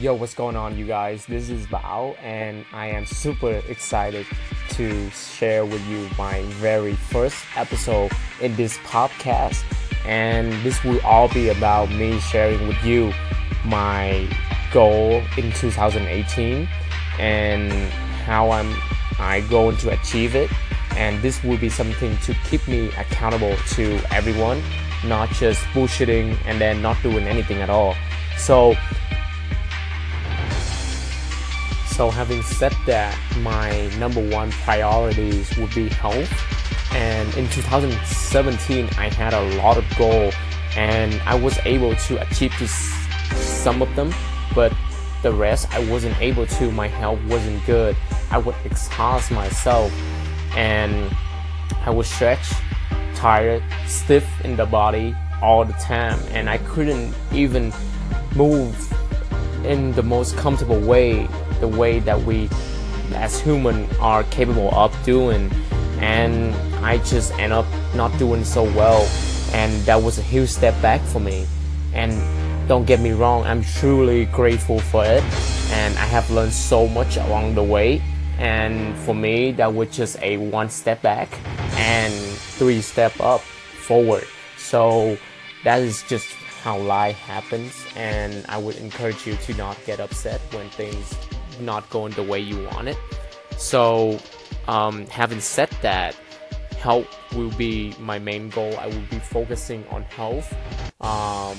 Yo, what's going on, you guys? This is Bao, and I am super excited to share with you my very first episode in this podcast. And this will all be about me sharing with you my goal in 2018 and how I'm I going to achieve it. And this will be something to keep me accountable to everyone, not just bullshitting and then not doing anything at all. So so having said that, my number one priorities would be health. And in 2017, I had a lot of goals and I was able to achieve some of them, but the rest I wasn't able to. My health wasn't good. I would exhaust myself and I was stretched, tired, stiff in the body all the time, and I couldn't even move in the most comfortable way the way that we as human are capable of doing. And I just end up not doing so well. And that was a huge step back for me. And don't get me wrong I'm truly grateful for it. And I have learned so much along the way. And for me that was just a one step back and three step up forward. So that is just how life happens and I would encourage you to not get upset when things not going the way you want it. So, um, having said that, health will be my main goal. I will be focusing on health um,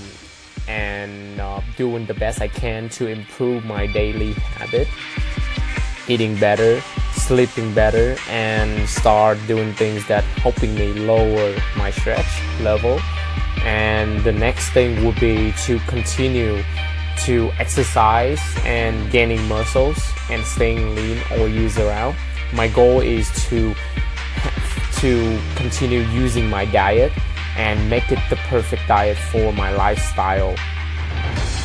and uh, doing the best I can to improve my daily habit, eating better, sleeping better, and start doing things that helping me lower my stretch level. And the next thing would be to continue to exercise and gaining muscles and staying lean all years around. My goal is to to continue using my diet and make it the perfect diet for my lifestyle.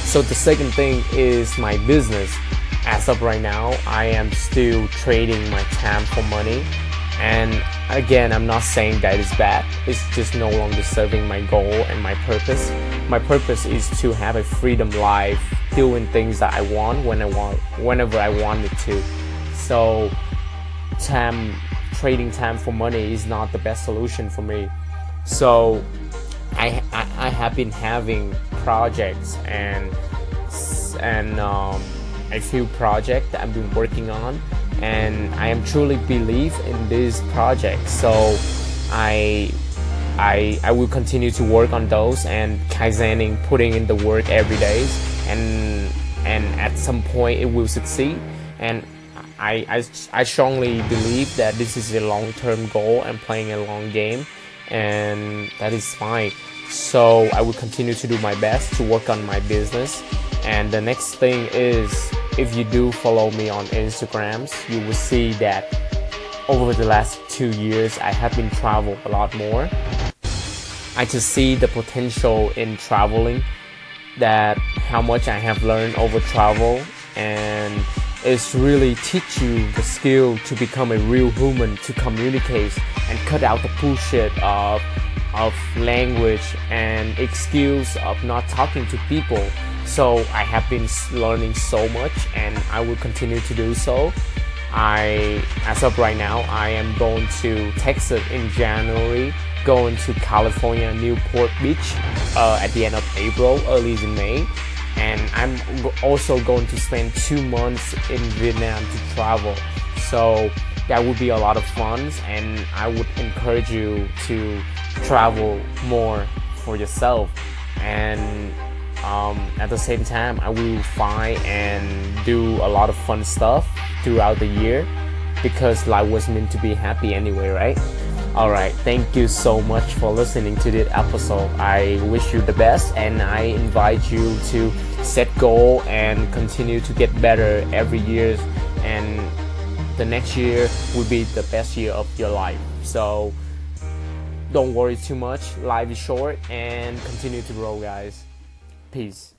So the second thing is my business. As of right now, I am still trading my time for money and again, I'm not saying that it's bad. It's just no longer serving my goal and my purpose. My purpose is to have a freedom life, doing things that I want when I want, whenever I wanted to. So, time trading time for money is not the best solution for me. So, I I, I have been having projects and and um, a few projects that I've been working on and I am truly believe in this project. So I I I will continue to work on those and kaizening, putting in the work every day, and and at some point it will succeed. And I I, I strongly believe that this is a long-term goal and playing a long game, and that is fine. So I will continue to do my best to work on my business. And the next thing is if you do follow me on Instagrams, you will see that over the last two years, I have been travel a lot more. I just see the potential in traveling, that how much I have learned over travel, and it's really teach you the skill to become a real human, to communicate and cut out the bullshit of of language and excuse of not talking to people so I have been learning so much and I will continue to do so. I, as of right now, I am going to Texas in January, going to California, Newport Beach uh, at the end of April, early in May. And I'm also going to spend two months in Vietnam to travel. So that would be a lot of fun and I would encourage you to travel more for yourself. And um, at the same time, I will find and do a lot of fun stuff throughout the year because life was meant to be happy anyway, right? Alright, thank you so much for listening to this episode. I wish you the best and I invite you to set goal and continue to get better every year and the next year will be the best year of your life. So don't worry too much. Life is short and continue to grow guys. Peace.